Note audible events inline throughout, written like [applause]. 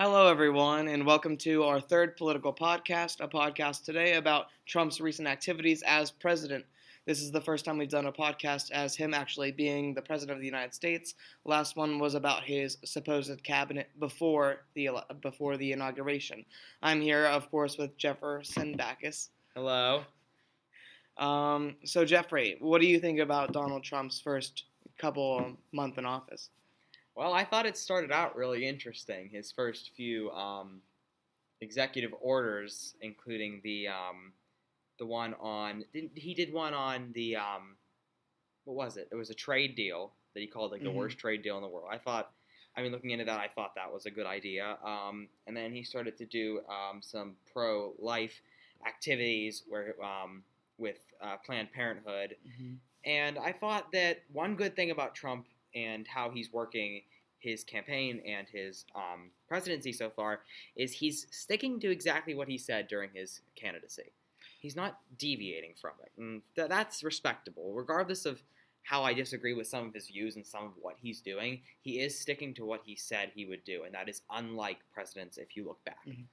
Hello, everyone, and welcome to our third political podcast, a podcast today about Trump's recent activities as president. This is the first time we've done a podcast as him actually being the president of the United States. Last one was about his supposed cabinet before the before the inauguration. I'm here, of course, with Jefferson Backus. Hello. Um, so, Jeffrey, what do you think about Donald Trump's first couple month in office? Well, I thought it started out really interesting. His first few um, executive orders, including the um, the one on he did one on the um, what was it? It was a trade deal that he called like the Mhm. worst trade deal in the world. I thought, I mean, looking into that, I thought that was a good idea. Um, and then he started to do um, some pro life activities where um, with uh, Planned Parenthood And I thought that one good thing about Trump and how he's working his campaign and his um, presidency so far is he's sticking to exactly what he said during his candidacy. He's not deviating from it. And th- that's respectable. Regardless of how I disagree with some of his views and some of what he's doing, he is sticking to what he said he would do. And that is unlike presidents if you look back. Mhm.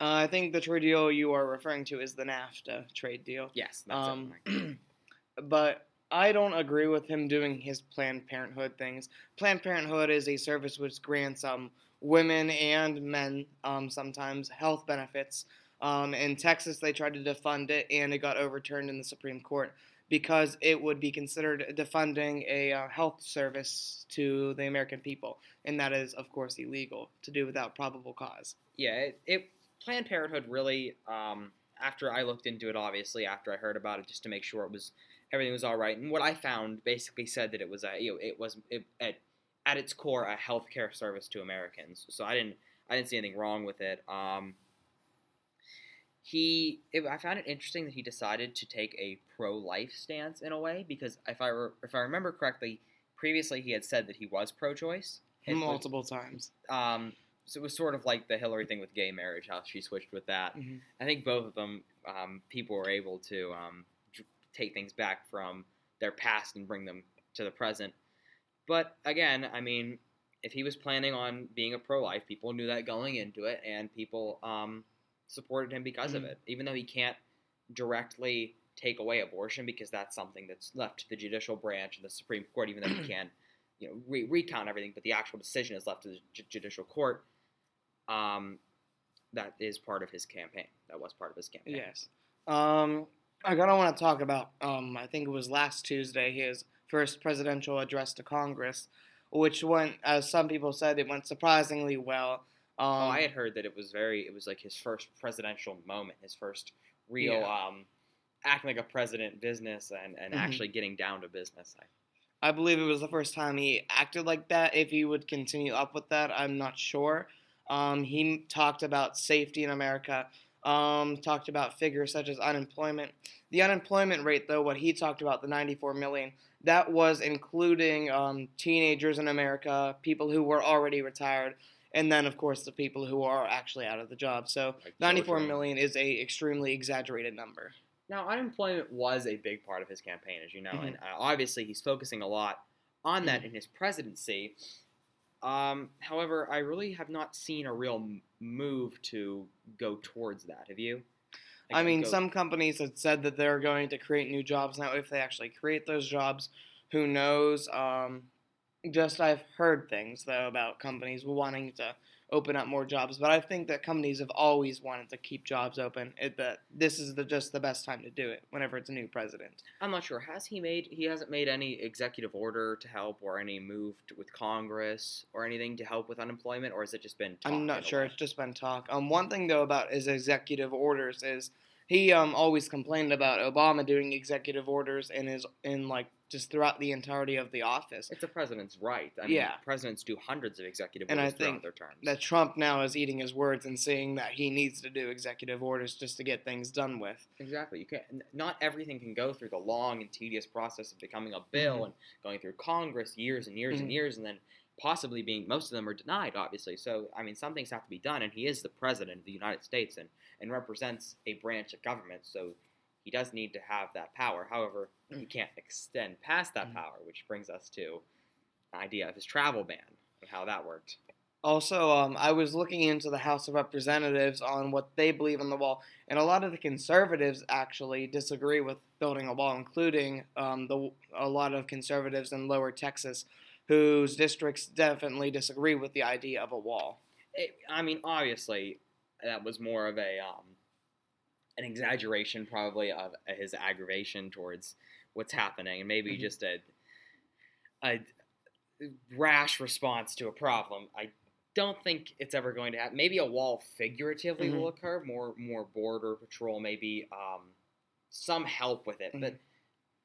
Uh, I think the trade deal you are referring to is the NAFTA trade deal. Yes, that's Um, it. [clears throat] but I don't agree with him doing his Planned Parenthood things. Planned Parenthood is a service which grants um, women and men um, sometimes health benefits. Um, in Texas, they tried to defund it, and it got overturned in the Supreme Court because it would be considered defunding a uh, health service to the American people, and that is, of course, illegal to do without probable cause. yeah, it, it Planned Parenthood really. Um, after I looked into it, obviously, after I heard about it, just to make sure it was everything was all right, and what I found basically said that it was a you know it was it, at at its core a healthcare service to Americans. So I didn't I didn't see anything wrong with it. Um, he it, I found it interesting that he decided to take a pro life stance in a way because if I re, if I remember correctly, previously he had said that he was pro choice. Multiple times. Um, so it was sort of like the Hillary thing with gay marriage, how she switched with that. Mhm. I think both of them, um, people were able to um, take things back from their past and bring them to the present. But again, I mean, if he was planning on being a pro-life, people knew that going into it, and people um, supported him because of Mhm. it. Even though he can't directly take away abortion because that's something that's left to the judicial branch and the Supreme Court, even though he [clears throat] can, you know, re- recount everything, but the actual decision is left to the ju- judicial court. Um, that is part of his campaign. That was part of his campaign. Yes. Um, I kind of want to talk about. Um, I think it was last Tuesday his first presidential address to Congress, which went, as some people said, it went surprisingly well. Um, Oh, I had heard that it was very. It was like his first presidential moment, his first real Yeah. um, acting like a president business and, and Mhm. actually getting down to business. I, I believe it was the first time he acted like that. If he would continue up with that, I'm not sure. Um, he talked about safety in America. Um, talked about figures such as unemployment. The unemployment rate, though, what he talked about, the 94 million, that was including um, teenagers in America, people who were already retired, and then, of course, the people who are actually out of the job. So like 94 is a extremely exaggerated number. Now, unemployment was a big part of his campaign, as you know, Mhm. and uh, obviously he's focusing a lot on that in his presidency. Um, however, I really have not seen a real move to go towards that. Have you? I mean, go- some companies have said that they're going to create new jobs now. If they actually create those jobs, who knows? Um, just I've heard things though about companies wanting to open up more jobs, but I think that companies have always wanted to keep jobs open. It, that this is the, just the best time to do it whenever it's a new president. I'm not sure. Has he made? He hasn't made any executive order to help, or any move to, with Congress, or anything to help with unemployment, or has it just been? I'm not sure. It's just been talk. Um, one thing though about his executive orders is he um always complained about Obama doing executive orders in his in like just throughout the entirety of the office. It's the president's right. I mean, Yeah. presidents do hundreds of executive And I orders throughout think their terms. that Trump now is eating his words and saying that he needs to do executive orders just to get things done with. Exactly. You can't. Not everything can go through the long and tedious process of becoming a bill Mhm. and going through Congress years and years Mhm. and years, and then possibly being most of them are denied. Obviously, so I mean, some things have to be done, and he is the president of the United States and and represents a branch of government, so he does need to have that power. However, he can't extend past that Mhm. power, which brings us to the idea of his travel ban and how that worked. Also, um, I was looking into the House of Representatives on what they believe in the wall, and a lot of the conservatives actually disagree with building a wall, including um, the a lot of conservatives in Lower Texas, whose districts definitely disagree with the idea of a wall. It, I mean, obviously, that was more of a um, an exaggeration, probably of his aggravation towards what's happening, and maybe Mhm. just a a rash response to a problem. I don't think it's ever going to happen. Maybe a wall figuratively Mhm. will occur, more more border patrol, maybe um, some help with it, but. Mhm.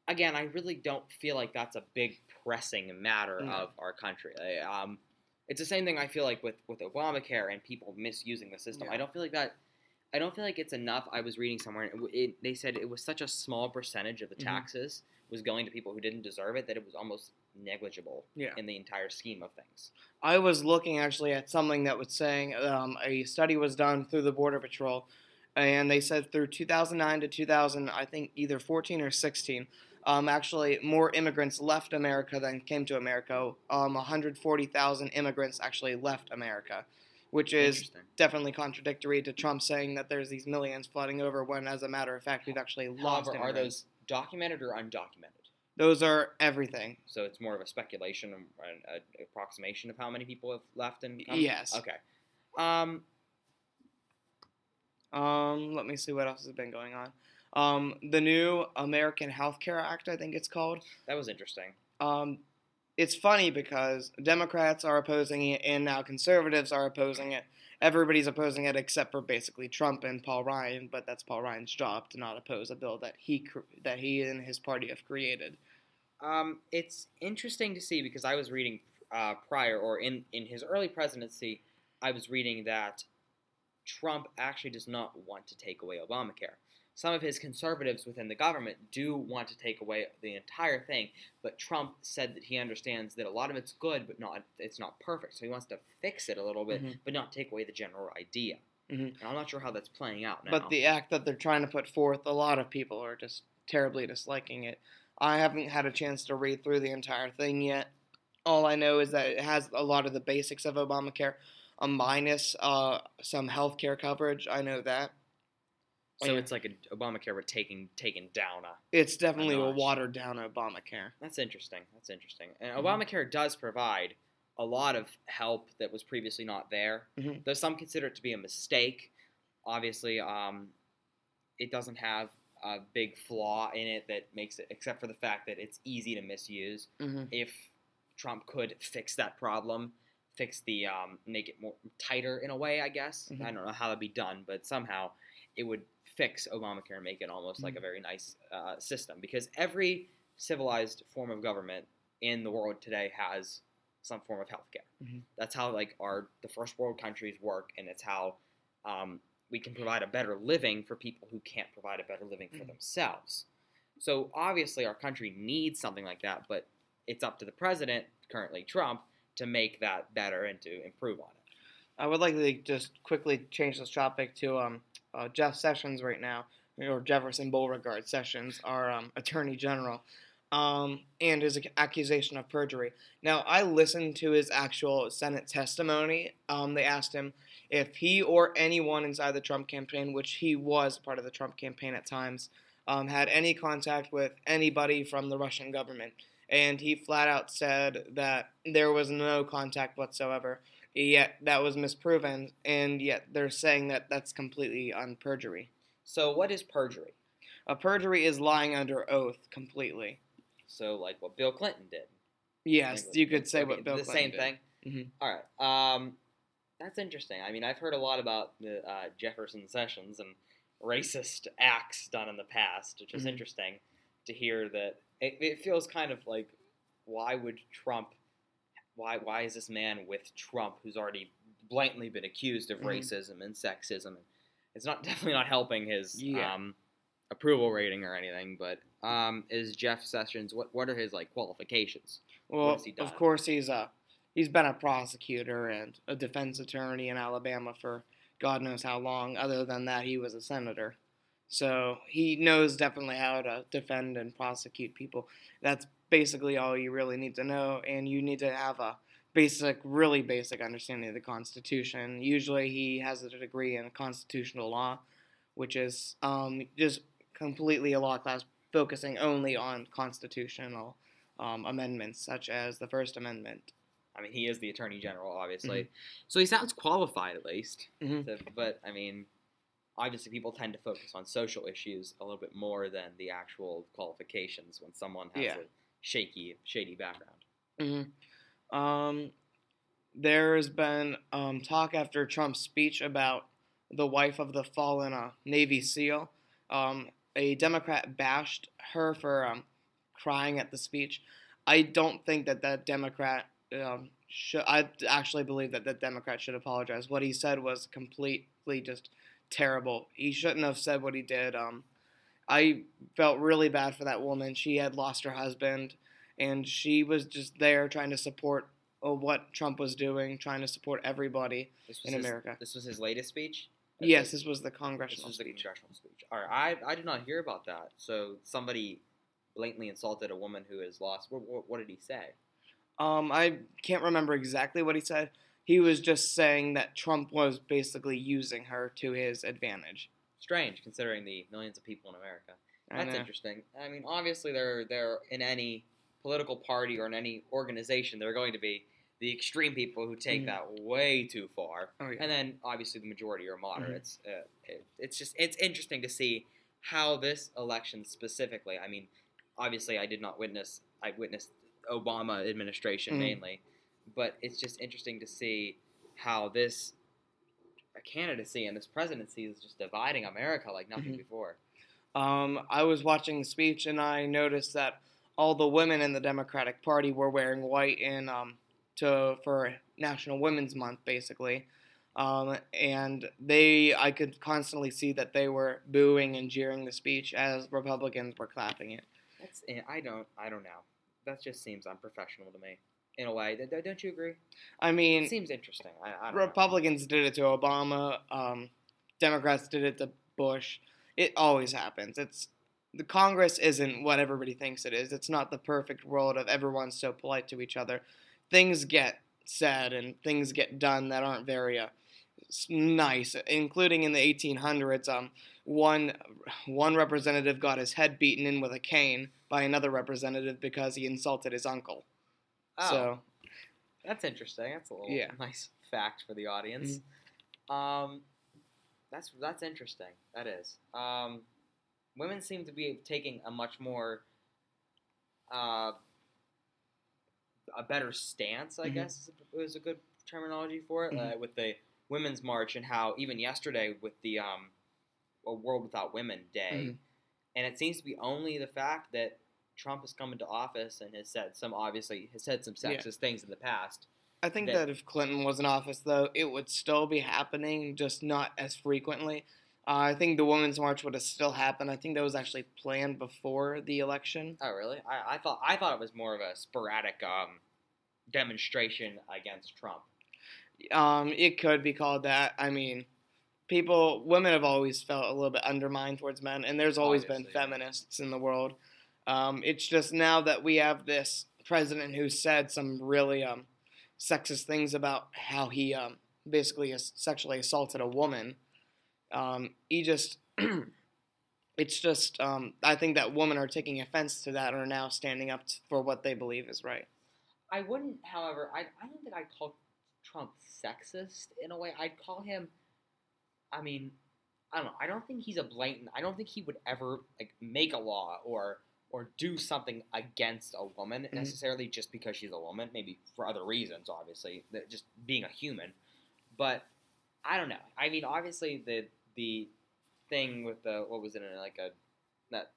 Again, I really don't feel like that's a big pressing matter No. of our country. I- Um, it's the same thing I feel like with with Obamacare and people misusing the system. Yeah. I don't feel like that. I don't feel like it's enough. I was reading somewhere, it, it, they said it was such a small percentage of the Mhm. taxes was going to people who didn't deserve it that it was almost negligible Yeah. in the entire scheme of things. I was looking actually at something that was saying um, a study was done through the Border Patrol, and they said through 2009 to 2000, I think either 14 or 16, um, actually more immigrants left America than came to America. Um, 140,000 immigrants actually left America, which is definitely contradictory to Trump saying that there's these millions flooding over when, as a matter of fact, we've actually lost However, are those documented or undocumented? Those are everything. So it's more of a speculation and an approximation of how many people have left and come? Yes. Okay. Um, Um, let me see what else has been going on. Um, the new American Health Care Act, I think it's called. that was interesting. Um, it's funny because Democrats are opposing it and now conservatives are opposing it. Everybody's opposing it except for basically Trump and Paul Ryan, but that's Paul Ryan's job to not oppose a bill that he that he and his party have created. Um, it's interesting to see because I was reading uh, prior or in, in his early presidency, I was reading that Trump actually does not want to take away Obamacare. Some of his conservatives within the government do want to take away the entire thing, but Trump said that he understands that a lot of it's good, but not it's not perfect. So he wants to fix it a little bit, Mhm. but not take away the general idea. Mhm. And I'm not sure how that's playing out now. But the act that they're trying to put forth, a lot of people are just terribly disliking it. I haven't had a chance to read through the entire thing yet. All I know is that it has a lot of the basics of Obamacare, a minus uh, some health care coverage. I know that. So it's like a Obamacare but taking taken down a It's definitely a notch. watered down Obamacare. That's interesting. That's interesting. And Mhm. Obamacare does provide a lot of help that was previously not there. Mhm. Though some consider it to be a mistake. Obviously, um, it doesn't have a big flaw in it that makes it, except for the fact that it's easy to misuse. Mm-hmm. If Trump could fix that problem, fix the um, make it more tighter in a way, I guess. Mhm. I don't know how that'd be done, but somehow it would fix Obamacare and make it almost like a Mhm. very nice uh, system because every civilized form of government in the world today has some form of healthcare. Mhm. That's how like our the first world countries work, and it's how um, we can provide a better living for people who can't provide a better living for Mhm. themselves. So obviously, our country needs something like that, but it's up to the president, currently Trump, to make that better and to improve on it. I would like to just quickly change this topic to um, uh, Jeff Sessions right now, or Jefferson Beauregard Sessions, our um, Attorney General, um, and his accusation of perjury. Now, I listened to his actual Senate testimony. Um, they asked him if he or anyone inside the Trump campaign, which he was part of the Trump campaign at times, um, had any contact with anybody from the Russian government. And he flat out said that there was no contact whatsoever yet that was misproven, and yet they're saying that that's completely on perjury. So what is perjury? A perjury is lying under oath completely. So like what Bill Clinton did. Yes, you could say what Bill Clinton did. the Clinton same did. thing. Mhm. All right. Um, that's interesting. I mean, I've heard a lot about the uh, Jefferson Sessions and racist acts done in the past, which is Mhm. interesting to hear that. It, it feels kind of like, why would Trump? Why why is this man with Trump, who's already blatantly been accused of Mhm. racism and sexism? It's not [laughs] definitely not helping his Yeah. um, approval rating or anything. But um, is Jeff Sessions? What what are his like qualifications? Well, of course he's a he's been a prosecutor and a defense attorney in Alabama for God knows how long. Other than that, he was a senator, so he knows definitely how to defend and prosecute people. That's basically all you really need to know, and you need to have a basic, really basic understanding of the Constitution. Usually, he has a degree in constitutional law, which is um, just completely a law class focusing only on constitutional um, amendments, such as the First Amendment. I mean, he is the attorney general, obviously, so he sounds qualified at least. Mhm. to- but I mean, obviously, people tend to focus on social issues a little bit more than the actual qualifications when someone has Yeah. a shaky, shady background. hmm Um, there's been um, talk after Trump's speech about the wife of the fallen uh, Navy SEAL. Um, a Democrat bashed her for um, crying at the speech. I don't think that that Democrat um, should. I actually believe that that Democrat should apologize. What he said was completely just terrible. He shouldn't have said what he did. Um, I felt really bad for that woman. She had lost her husband, and she was just there trying to support uh, what Trump was doing, trying to support everybody. In his, America. This was his latest speech. Yes, this was the This congressional was the speech. congressional speech. All right, I I did not hear about that. So somebody blatantly insulted a woman who has lost. What, what, what did he say? Um, I can't remember exactly what he said. He was just saying that Trump was basically using her to his advantage. Strange, considering the millions of people in America. That's know. interesting. I mean, obviously, there, there in any political party or in any organization, there are going to be the extreme people who take Mhm. that way too far, Oh, yeah. and then obviously the majority are moderates. Uh, it, it's just it's interesting to see how this election specifically. I mean, obviously, I did not witness. I witnessed Obama administration Mhm. mainly, but it's just interesting to see how this candidacy and this presidency is just dividing America like nothing Mhm. before. Um, I was watching the speech and I noticed that all the women in the Democratic Party were wearing white in um, to for National Women's Month, basically. Um, and they, I could constantly see that they were booing and jeering the speech as Republicans were clapping it. That's I don't I don't know. That just seems unprofessional to me in a way. Don't- you agree? I mean, It seems interesting. I, I don't know. Republicans did it to Obama. Um, Democrats did it to Bush. It always happens. It's the Congress isn't what everybody thinks it is. It's not the perfect world of everyone's so polite to each other. Things get said and things get done that aren't very uh, nice, including in the 1800s. Um, one one representative got his head beaten in with a cane by another representative because he insulted his uncle. Oh, So that's interesting. That's a little Yeah. Mm-hmm. nice fact for the audience. Um, that's that's interesting. That is. Um, women seem to be taking a much more uh, a better stance. I Mhm. guess is a, is a good terminology for it Mhm. uh, with the women's march and how even yesterday with the um, a World Without Women Day, Mhm. and it seems to be only the fact that Trump has come into office and has said some obviously has said some Yeah. sexist things in the past. I think that- that if Clinton was in office, though, it would still be happening, just not as frequently. Uh, I think the Women's March would have still happened. I think that was actually planned before the election. Oh, really? I, I thought I thought it was more of a sporadic um, demonstration against Trump. Um, it could be called that. I mean, people, women have always felt a little bit undermined towards men, and there's always been Obviously, yeah. feminists in the world. Um, it's just now that we have this president who said some really um, sexist things about how he um, basically sexually assaulted a woman. Um, he just, [clears throat] it's just, um, I think that women are taking offense to that and are now standing up for what they believe is right. I wouldn't, however, I, I don't think I'd call Trump sexist in a way. I'd call him, I mean, I don't know. I don't think he's a blatant. I don't think he would ever like make a law or or do something against a woman Mhm. necessarily just because she's a woman. Maybe for other reasons, obviously, that just being a human. But I don't know. I mean, obviously the the thing with the what was it like a that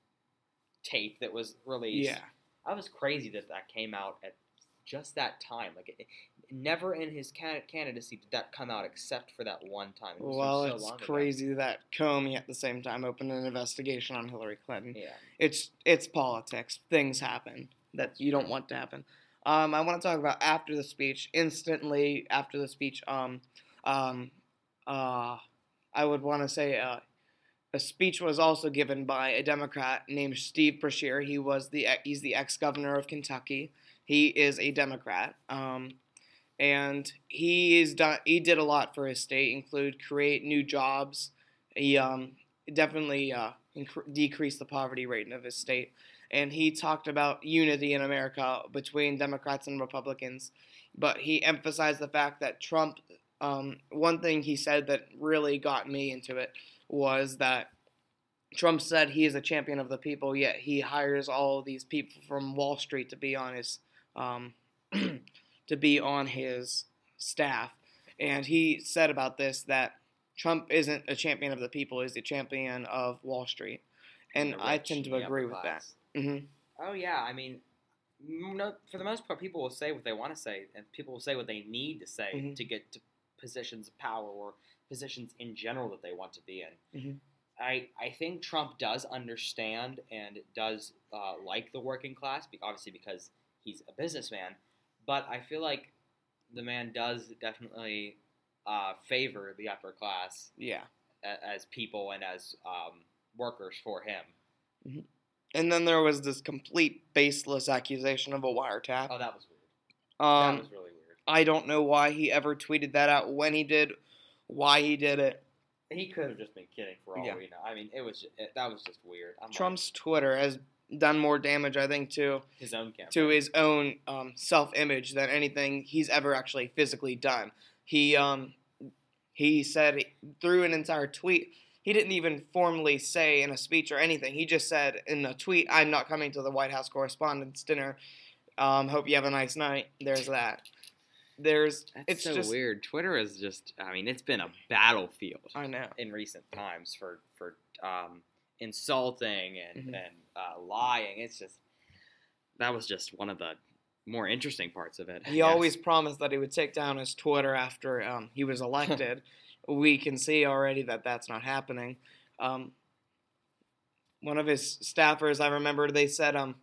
tape that was released. Yeah. I was crazy that that came out at just that time. Like, it, never in his can- candidacy did that come out except for that one time. It Well, so it's long ago. crazy that Comey at the same time opened an investigation on Hillary Clinton. Yeah. It's it's politics. Things happen that you don't want to happen. Um, I want to talk about after the speech. Instantly after the speech, um, um, uh, I would want to say uh, a speech was also given by a Democrat named Steve Beshear. He was the he's the ex governor of Kentucky. He is a Democrat. Um, and he is done. He did a lot for his state, include create new jobs. He um, definitely uh, inc- decreased the poverty rate of his state, and he talked about unity in America between Democrats and Republicans. But he emphasized the fact that Trump. Um, one thing he said that really got me into it was that Trump said he is a champion of the people, yet he hires all these people from Wall Street to be on his um, [clears throat] to be on his staff. And he said about this that Trump isn't a champion of the people; he's a champion of Wall Street. And I tend to agree with that. class. hmm Oh yeah, I mean, no, for the most part, people will say what they want to say, and people will say what they need to say Mhm. to get to positions of power or positions in general that they want to be in. Mhm. I I think Trump does understand and does uh, like the working class, obviously because he's a businessman. But I feel like the man does definitely uh, favor the upper class Yeah. as people and as um, workers for him. And then there was this complete baseless accusation of a wiretap. Oh, that was weird. Um, that was really weird. I don't know why he ever tweeted that out, when he did, why he did it. He could have just been kidding for all Yeah. we know. I mean, it was it, that was just weird. I'm like, Trump's Twitter has done more damage, I think, to his own campaign. to his own um, self-image than anything he's ever actually physically done. He um, he said through an entire tweet. He didn't even formally say in a speech or anything. He just said in a tweet, "I'm not coming to the White House Correspondents' Dinner. Um, hope you have a nice night." There's that. There's That's it's so just weird. Twitter is just. I mean, it's been a battlefield I know. in recent times for for um, insulting and Mhm. and uh, lying. It's just that was just one of the more interesting parts of it. He always promised that he would take down his Twitter after um, he was [laughs] elected. we can see already that that's not happening. Um, one of his staffers, I remember, they said um,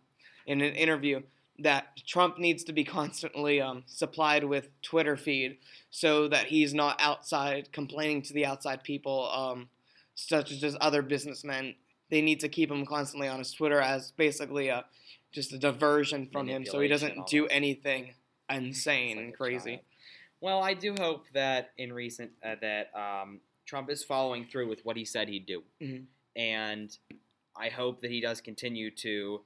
in an interview that Trump needs to be constantly um, supplied with Twitter feed so that he's not outside complaining to the outside people, um, such as just other businessmen. They need to keep him constantly on his Twitter as basically a just a diversion from him, so he doesn't do anything insane like and crazy. Well, I do hope that in recent uh, that um, Trump is following through with what he said he'd do, Mhm. and I hope that he does continue to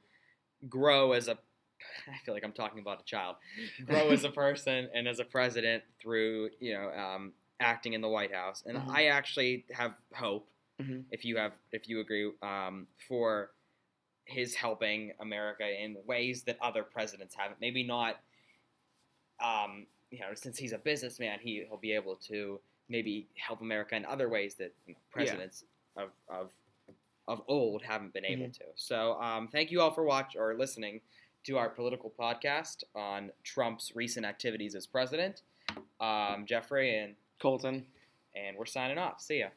grow as a. [laughs] I feel like I'm talking about a child. Grow as a [laughs] person and as a president through you know um, acting in the White House, and Mhm. I actually have hope Mhm. if you have if you agree um, for his helping America in ways that other presidents haven't. Maybe not, um, you know, since he's a businessman, he he'll be able to maybe help America in other ways that you know, presidents of, of of old haven't been able to. So, um, thank you all for watch or listening to our political podcast on Trump's recent activities as president. Um, Jeffrey and Colton. and we're signing off. See ya.